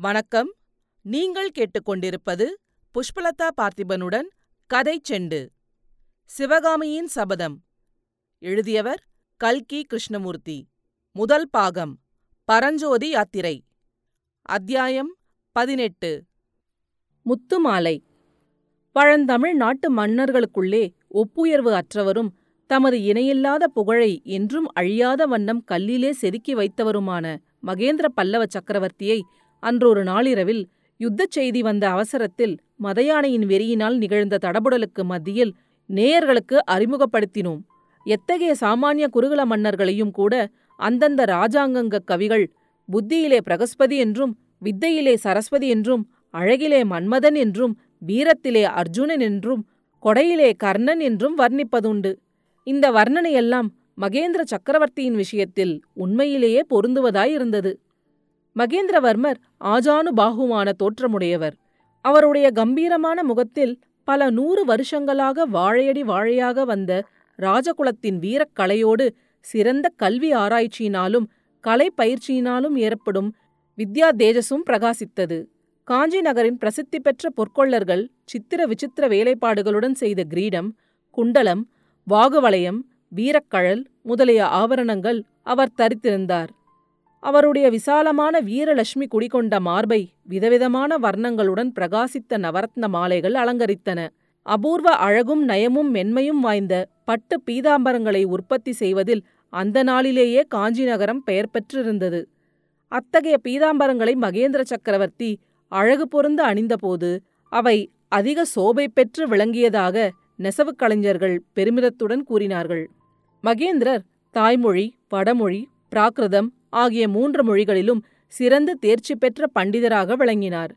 வணக்கம். நீங்கள் கேட்டுக்கொண்டிருப்பது புஷ்பலதா பார்த்திபனுடன் கதை செண்டு. சிவகாமியின் சபதம். எழுதியவர் கல்கி கிருஷ்ணமூர்த்தி. முதல் பாகம். பரஞ்சோதி யாத்திரை. அத்தியாயம் பதினெட்டு. முத்துமாலை. பழந்தமிழ் நாட்டு மன்னர்களுக்குள்ளே ஒப்புயர்வு அற்றவரும் தமது இணையில்லாத புகழை என்றும் அழியாத வண்ணம் கல்லிலே செதுக்கி வைத்தவருமான மகேந்திர பல்லவ சக்கரவர்த்தியை அன்றொரு நாளிரவில் யுத்தச் செய்தி வந்த அவசரத்தில் மதயானையின் வெறியினால் நிகழ்ந்த தடபுடலுக்கு மத்தியில் நேயர்களுக்கு அறிமுகப்படுத்தினோம். எத்தகைய சாமானிய குருகுல மன்னர்களையும் கூட அந்தந்த ராஜாங்கங்க கவிகள் புத்தியிலே பிரகஸ்பதி என்றும் வித்தையிலே சரஸ்வதி என்றும் அழகிலே மன்மதன் என்றும் வீரத்திலே அர்ஜுனன் என்றும் கொடையிலே கர்ணன் என்றும் வர்ணிப்பதுண்டு. இந்த வர்ணனையெல்லாம் மகேந்திர சக்கரவர்த்தியின் விஷயத்தில் உண்மையிலேயே பொருந்துவதாயிருந்தது. மகேந்திரவர்மர் ஆஜானுபாகுவான தோற்றமுடையவர். அவருடைய கம்பீரமான முகத்தில் பல நூறு வருஷங்களாக வாழையடி வாழையாக வந்த ராஜகுலத்தின் வீரக்கலையோடு சிறந்த கல்வி ஆராய்ச்சியினாலும் கலை பயிற்சியினாலும் ஏற்படும் வித்யா தேஜஸும் பிரகாசித்தது. காஞ்சி நகரின் பிரசித்தி பெற்ற பொற்கொள்ளர்கள் சித்திர விசித்திர வேலைப்பாடுகளுடன் செய்த கிரீடம் குண்டலம் வாகுவளையம் வீரக்கழல் முதலிய ஆபரணங்கள் அவர் தரித்திருந்தார். அவருடைய விசாலமான வீரலட்சுமி குடிகொண்ட மார்பை விதவிதமான வர்ணங்களுடன் பிரகாசித்த நவரத்ன மாலைகள் அலங்கரித்தன. அபூர்வ அழகும் நயமும் மென்மையும் வாய்ந்த பட்டு பீதாம்பரங்களை உற்பத்தி செய்வதில் அந்த நாளிலேயே காஞ்சி நகரம் பெயர் பெற்றிருந்தது. அத்தகைய பீதாம்பரங்களை மகேந்திர சக்கரவர்த்தி அழகு பொருந்து அணிந்தபோது அவை அதிக சோபை பெற்று விளங்கியதாக நெசவுக் கலைஞர்கள் பெருமிதத்துடன் கூறினார்கள். மகேந்திரர் தாய்மொழி வடமொழி பிராகிருதம் ஆகிய மூன்று மொழிகளிலும் சிறந்து தேர்ச்சி பெற்ற பண்டிதராக விளங்கினார்.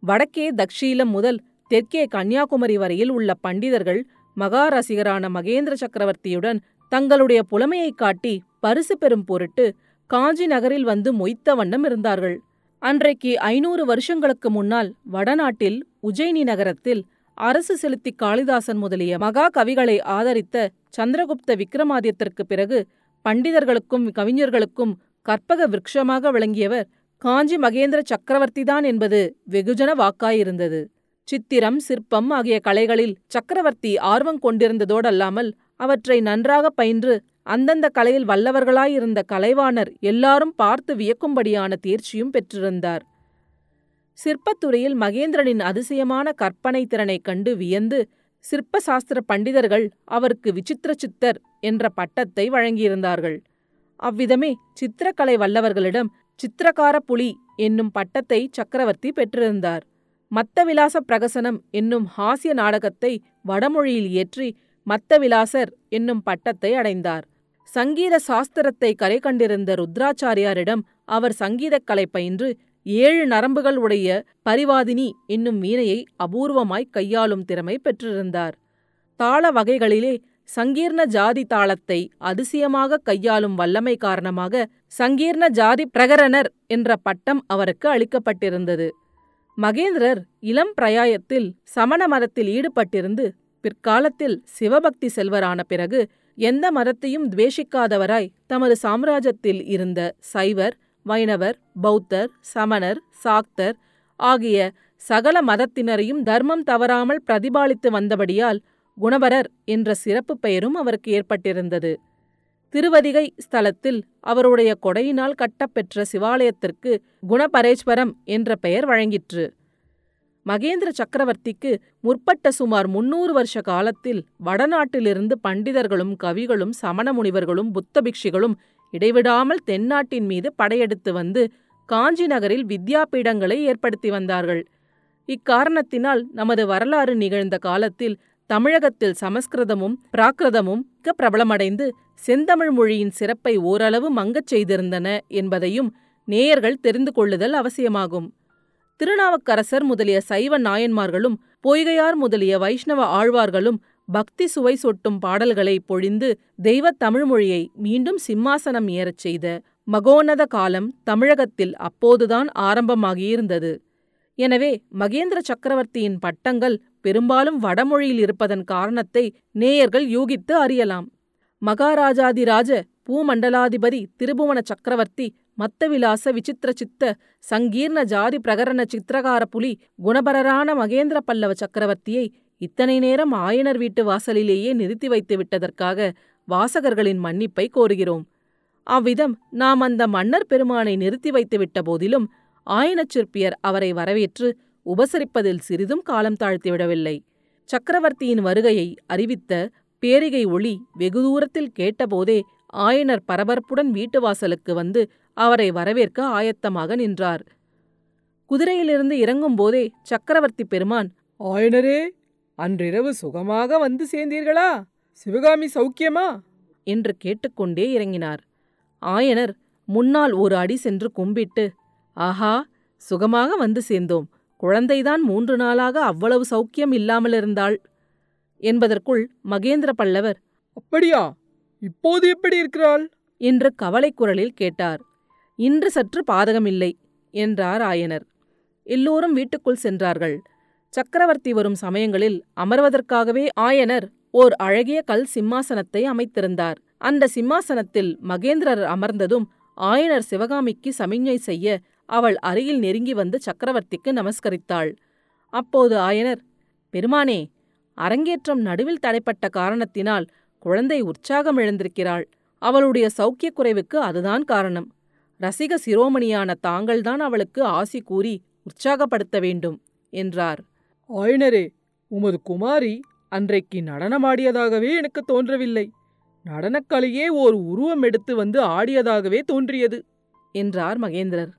வடக்கே தக்ஷீலம் முதல் தெற்கே கன்னியாகுமரி வரையில் உள்ள பண்டிதர்கள் மகாரசிகரான மகேந்திர சக்கரவர்த்தியுடன் தங்களுடைய புலமையைக் காட்டி பரிசு பெறும் பொருட்டு காஞ்சி நகரில் வந்து மொய்த்த வண்ணம் இருந்தார்கள். அன்றைக்கு ஐநூறு வருஷங்களுக்கு முன்னால் வடநாட்டில் உஜயினி நகரத்தில் அரசு செலுத்தி காளிதாசன் முதலிய மகா கவிகளை ஆதரித்த சந்திரகுப்த விக்ரமாதித்திற்கு பிறகு பண்டிதர்களுக்கும் கவிஞர்களுக்கும் கற்பக விருட்சமாக விளங்கியவர் காஞ்சி மகேந்திர சக்கரவர்த்திதான் என்பது வெகுஜன வாக்காயிருந்தது. சித்திரம் சிற்பம் ஆகிய கலைகளில் சக்கரவர்த்தி ஆர்வம் கொண்டிருந்ததோடல்லாமல் அவற்றை நன்றாக பயின்று அந்தந்த கலையில் வல்லவர்களாயிருந்த கலைவாணர் எல்லாரும் பார்த்து வியக்கும்படியான தேர்ச்சியும் பெற்றிருந்தார். சிற்பத்துறையில் மகேந்திரனின் அதிசயமான கற்பனை திறனைக் கண்டு வியந்து சிற்ப சாஸ்திர பண்டிதர்கள் அவருக்கு விசித்திர சித்தர் என்ற பட்டத்தை வழங்கியிருந்தார்கள். அவ்விதமே சித்திரக்கலை வல்லவர்களிடம் சித்திரகார புலி என்னும் பட்டத்தை சக்கரவர்த்தி பெற்றிருந்தார். மத்தவிலாச பிரகசனம் என்னும் ஹாஸ்ய நாடகத்தை வடமொழியில் இயற்றி மத்தவிலாசர் என்னும் பட்டத்தை அடைந்தார். சங்கீத சாஸ்திரத்தை கரை கண்டிருந்த ருத்ராச்சாரியாரிடம் அவர் சங்கீதக்கலை பயின்று ஏழு நரம்புகள் உடைய பரிவாதினி என்னும் வீணையை அபூர்வமாய் கையாளும் திறமை பெற்றிருந்தார். தாள வகைகளிலே சங்கீர்ண ஜாதி தாளத்தை அதிசயமாக கையாளும் வல்லமை காரணமாக சங்கீர்ண ஜாதி பிரகரணர் என்ற பட்டம் அவருக்கு அளிக்கப்பட்டிருந்தது. மகேந்திரர் இளம் பிரயாயத்தில் சமண மதத்தில் ஈடுபட்டிருந்து பிற்காலத்தில் சிவபக்தி செல்வரான பிறகு எந்த மதத்தையும் துவேஷிக்காதவராய் தமது சாம்ராஜ்யத்தில் இருந்த சைவர் வைணவர் பௌத்தர் சமணர் சாக்தர் ஆகிய சகல மதத்தினரையும் தர்மம் தவறாமல் பிரதிபாலித்து வந்தபடியால் குணவரர் என்ற சிறப்பு பெயரும் அவருக்கு ஏற்பட்டிருந்தது. திருவதிகை ஸ்தலத்தில் அவருடைய கொடையினால் கட்டப்பெற்ற சிவாலயத்திற்கு குணபரேஸ்வரம் என்ற பெயர் வழங்கிற்று. மகேந்திர சக்கரவர்த்திக்கு முற்பட்ட சுமார் முன்னூறு வருஷ காலத்தில் வடநாட்டிலிருந்து பண்டிதர்களும் கவிகளும் சமண முனிவர்களும் புத்த பிக்ஷிகளும் இடைவிடாமல் தென்னாட்டின் மீது படையெடுத்து வந்து காஞ்சி நகரில் வித்யாபீடங்களை ஏற்படுத்தி வந்தார்கள். இக்காரணத்தினால் நமது வரலாறு நிகழ்ந்த காலத்தில் தமிழகத்தில் சமஸ்கிருதமும் பிராகிருதமும் மிக பிரபலமடைந்து செந்தமிழ் மொழியின் சிறப்பை ஓரளவு மங்கச் செய்திருந்தன என்பதையும் நேயர்கள் தெரிந்து கொள்ளுதல் அவசியமாகும். திருநாவுக்கரசர் முதலிய சைவ நாயன்மார்களும் பொய்கையார் முதலிய வைஷ்ணவ ஆழ்வார்களும் பக்தி சுவை சொட்டும் பாடல்களை பொழிந்து தெய்வத் தமிழ்மொழியை மீண்டும் சிம்மாசனம் ஏறச் செய்த மகோன்னத காலம் தமிழகத்தில் அப்போதுதான் ஆரம்பமாகியிருந்தது. எனவே மகேந்திர சக்கரவர்த்தியின் பட்டங்கள் பெரும்பாலும் வடமொழியில் இருப்பதன் காரணத்தை நேயர்கள் யூகித்து அறியலாம். மகாராஜாதிராஜ பூமண்டலாதிபதி திருபுவன சக்கரவர்த்தி மத்தவிலாச விசித்திர சித்த சங்கீர்ண ஜாதி பிரகரண சித்திரகார புலி குணபரரான மகேந்திர பல்லவ சக்கரவர்த்தியை இத்தனை நேரம் ஆயனர் வீட்டு வாசலிலேயே நிறுத்தி வைத்து விட்டதற்காக வாசகர்களின் மன்னிப்பை கோருகிறோம். அவ்விதம் நாம் அந்த மன்னர் பெருமானை நிறுத்தி வைத்து விட்ட போதிலும் ஆயனச் சிற்பியர் அவரை வரவேற்று உபசரிப்பதில் சிறிதும் காலம் தாழ்த்திவிடவில்லை. சக்கரவர்த்தியின் வருகையை அறிவித்த பேரிகை ஒளி வெகு தூரத்தில் கேட்டபோதே ஆயனர் பரபரப்புடன் வீட்டு வாசலுக்கு வந்து அவரை வரவேற்க ஆயத்தமாக நின்றார். குதிரையிலிருந்து இறங்கும்போதே சக்கரவர்த்தி பெருமான் ஆயனரே அன்றிரவு சுகமாக வந்து சேர்ந்தீர்களா? சிவகாமி சௌக்கியமா? என்று கேட்டுக்கொண்டே இறங்கினார். ஆயனர் முன்னால் ஒரு அடி சென்று கும்பிட்டு ஆஹா சுகமாக வந்து சேர்ந்தோம். குழந்தைதான் மூன்று நாளாக அவ்வளவு சௌக்கியம் இல்லாமலிருந்தாள் என்பதற்குள் மகேந்திர பல்லவர் அப்படியா? இப்போது எப்படி இருக்கிறாள்? என்று கவலைக் குரலில் கேட்டார். இன்று சற்று பாதகமில்லை என்றார் ஆயனர். எல்லோரும் வீட்டுக்குள் சென்றார்கள். சக்கரவர்த்தி வரும் சமயங்களில் அமர்வதற்காகவே ஆயனர் ஓர் அழகிய கல் சிம்மாசனத்தை அமைத்திருந்தார். அந்த சிம்மாசனத்தில் மகேந்திரர் அமர்ந்ததும் ஆயனர் சிவகாமிக்கு சமிஞ்ஞை செய்ய அவள் அருகில் நெருங்கி வந்து சக்கரவர்த்திக்கு நமஸ்கரித்தாள். அப்போது ஆயனர் பெருமானே அரங்கேற்றம் நடுவில் தடைப்பட்ட காரணத்தினால் குழந்தை உற்சாகம் இழந்திருக்கிறாள் அவளுடைய சௌக்கியக் குறைவுக்கு அதுதான் காரணம். ரசிக சிரோமணியான தாங்கள்தான் அவளுக்கு ஆசி கூறி உற்சாகப்படுத்த வேண்டும் என்றார். ஆயனரே உமது குமாரி அன்றைக்கு நடனமாடியதாகவே எனக்கு தோன்றவில்லை. நடனக்கலையே ஓர் உருவம் எடுத்து வந்து ஆடியதாகவே தோன்றியது என்றார் மகேந்திரர்.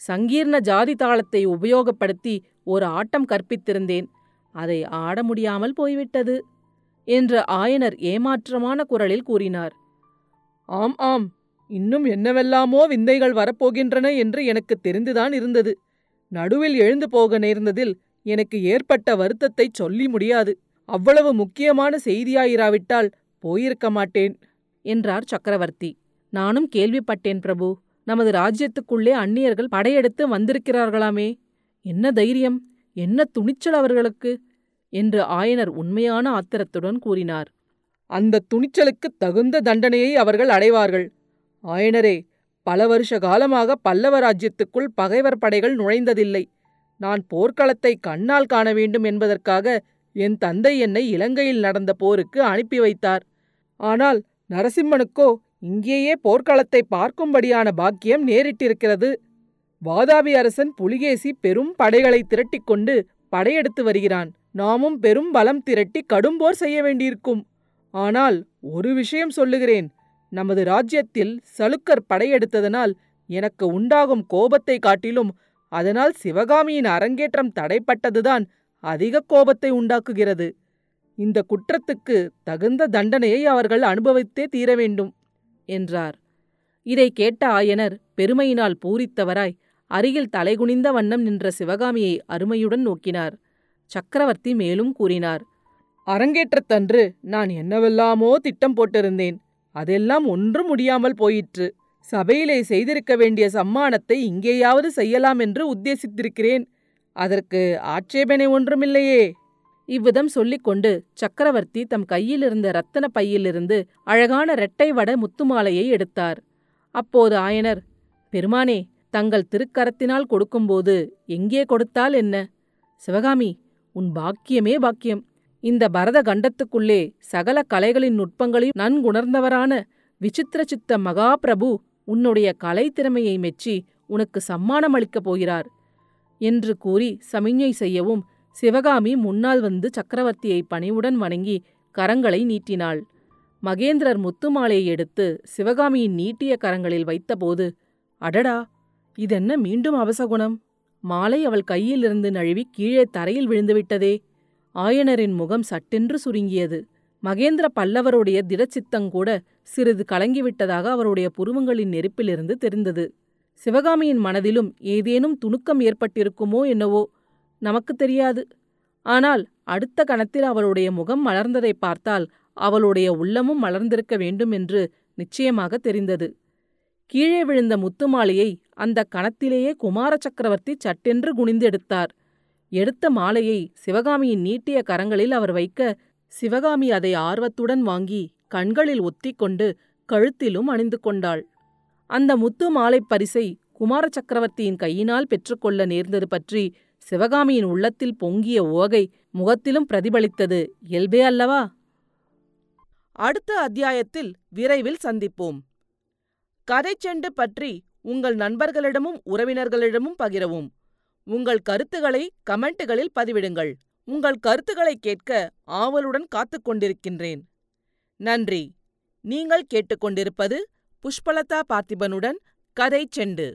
சங்கீர்ண ஜாதி தாளத்தை உபயோகப்படுத்தி ஒரு ஆட்டம் கற்பித்திருந்தேன். அதை ஆட முடியாமல் போய்விட்டது என்று ஆயனர் ஏமாற்றமான குரலில் கூறினார். ஆம் ஆம். இன்னும் என்னவெல்லாமோ விந்தைகள் வரப்போகின்றன என்று எனக்கு தெரிந்துதான் இருந்தது. நடுவில் எழுந்து போக நேர்ந்ததில் எனக்கு ஏற்பட்ட வருத்தத்தை சொல்லி முடியாது. அவ்வளவு முக்கியமான செய்தியாயிராவிட்டால் போயிருக்க மாட்டேன். என்றார் சக்கரவர்த்தி. நானும் கேள்விப்பட்டேன் பிரபு. நமது ராஜ்யத்துக்குள்ளே அந்நியர்கள் படையெடுத்து வந்திருக்கிறார்களாமே. என்ன தைரியம்? என்ன துணிச்சல் அவர்களுக்கு? என்று ஆயனர் உண்மையான ஆத்திரத்துடன் கூறினார். அந்த துணிச்சலுக்கு தகுந்த தண்டனையை அவர்கள் அடைவார்கள். ஆயனரே பல வருஷ காலமாக பல்லவ ராஜ்யத்துக்குள் பகைவர் படைகள் நுழைந்ததில்லை. நான் போர்க்களத்தை கண்ணால் காண வேண்டும் என்பதற்காக என் தந்தை என்னை இலங்கையில் நடந்த போருக்கு அனுப்பி வைத்தார். ஆனால் நரசிம்மனுக்கோ இங்கேயே போர்க்களத்தை பார்க்கும்படியான பாக்கியம் நேரிட்டிருக்கிறது. வாதாபி அரசன் புலிகேசி பெரும் படைகளை திரட்டிக்கொண்டு படையெடுத்து வருகிறான். நாமும் பெரும் பலம் திரட்டி கடும்போர் செய்ய வேண்டியிருக்கும். ஆனால் ஒரு விஷயம் சொல்லுகிறேன். நமது ராஜ்யத்தில் சலுக்கர் படையெடுத்ததனால் எனக்கு உண்டாகும் கோபத்தை காட்டிலும் அதனால் சிவகாமியின் அரங்கேற்றம் தடைப்பட்டதுதான் அதிக கோபத்தை உண்டாக்குகிறது. இந்த குற்றத்துக்கு தகுந்த தண்டனையை அவர்கள் அனுபவித்தே தீர வேண்டும் என்றார். இதை கேட்ட ஆயனர் பெருமையினால் பூரித்தவராய் அருகில் தலைகுனிந்த வண்ணம் நின்ற சிவகாமியை அருமையுடன் நோக்கினார். சக்கரவர்த்தி மேலும் கூறினார் அரங்கேற்றத்தன்று நான் என்னவெல்லாமோ திட்டம் போட்டிருந்தேன். அதெல்லாம் ஒன்றும் முடியாமல் போயிற்று. சபையிலே செய்திருக்க வேண்டிய சம்மானத்தை இங்கேயாவது செய்யலாம் என்று உத்தேசித்திருக்கிறேன். அதற்கு ஆட்சேபனை ஒன்றுமில்லையே. இவ்விதம் சொல்லிக்கொண்டு சக்கரவர்த்தி தம் கையிலிருந்த ரத்தன பையிலிருந்து அழகான இரட்டை வட முத்துமாலையை எடுத்தார். அப்போது ஆயனர் பெருமானே தங்கள் திருக்கரத்தினால் கொடுக்கும்போது எங்கே கொடுத்தால் என்ன? சிவகாமி உன் பாக்கியமே பாக்கியம். இந்த பரத கண்டத்துக்குள்ளே சகல கலைகளின் நுட்பங்களையும் நன்குணர்ந்தவரான விசித்திர சித்த மகாபிரபு உன்னுடைய கலை திறமையை மெச்சி உனக்கு சம்மானம் அளிக்கப் போகிறார் என்று கூறி சமிஞ்ஞை செய்யவும் சிவகாமி முன்னால் வந்து சக்கரவர்த்தியை பணிவுடன் வணங்கி கரங்களை நீட்டினாள். மகேந்திரர் முத்துமாலையை எடுத்து சிவகாமியின் நீட்டிய கரங்களில் வைத்தபோது அடடா இதென்ன மீண்டும் அவசகுணம்? மாலை அவள் கையிலிருந்து நழுவி கீழே தரையில் விழுந்துவிட்டதே. ஆயனரின் முகம் சட்டென்று சுருங்கியது. மகேந்திர பல்லவருடைய திடச்சித்தங்கூட சிறிது கலங்கிவிட்டதாக அவருடைய புருவங்களின் நெருப்பிலிருந்து தெரிந்தது. சிவகாமியின் மனதிலும் ஏதேனும் துணுக்கம் ஏற்பட்டிருக்குமோ என்னவோ நமக்கு தெரியாது. ஆனால் அடுத்த கணத்தில் அவளுடைய முகம் மலர்ந்ததை பார்த்தால் அவளுடைய உள்ளமும் மலர்ந்திருக்க வேண்டும் என்று நிச்சயமாக தெரிந்தது. கீழே விழுந்த முத்துமாலையை அந்த கணத்திலேயே குமார சக்கரவர்த்தி சட்டென்று குனிந்தெடுத்தார் எடுத்த மாலையை சிவகாமியின் நீட்டிய கரங்களில் அவர் வைக்க சிவகாமி அதை ஆர்வத்துடன் வாங்கி கண்களில் ஒத்திக்கொண்டு கழுத்திலும் அணிந்து கொண்டாள். அந்த முத்து மாலை பரிசை குமார சக்கரவர்த்தியின் கையினால் பெற்றுக்கொள்ள நேர்ந்தது பற்றி சிவகாமியின் உள்ளத்தில் பொங்கிய உவகை முகத்திலும் பிரதிபலித்தது. இயல்பே அல்லவா? அடுத்த அத்தியாயத்தில் விரைவில் சந்திப்போம். கதை செண்டு பற்றி உங்கள் நண்பர்களிடமும் உறவினர்களிடமும் பகிரவும். உங்கள் கருத்துக்களை கமெண்ட்டுகளில் பதிவிடுங்கள். உங்கள் கருத்துக்களை கேட்க ஆவலுடன் காத்துக் கொண்டிருக்கின்றேன். நன்றி. நீங்கள் கேட்டுக்கொண்டிருப்பது புஷ்பலதா பார்த்திபனுடன் கதை செண்டு.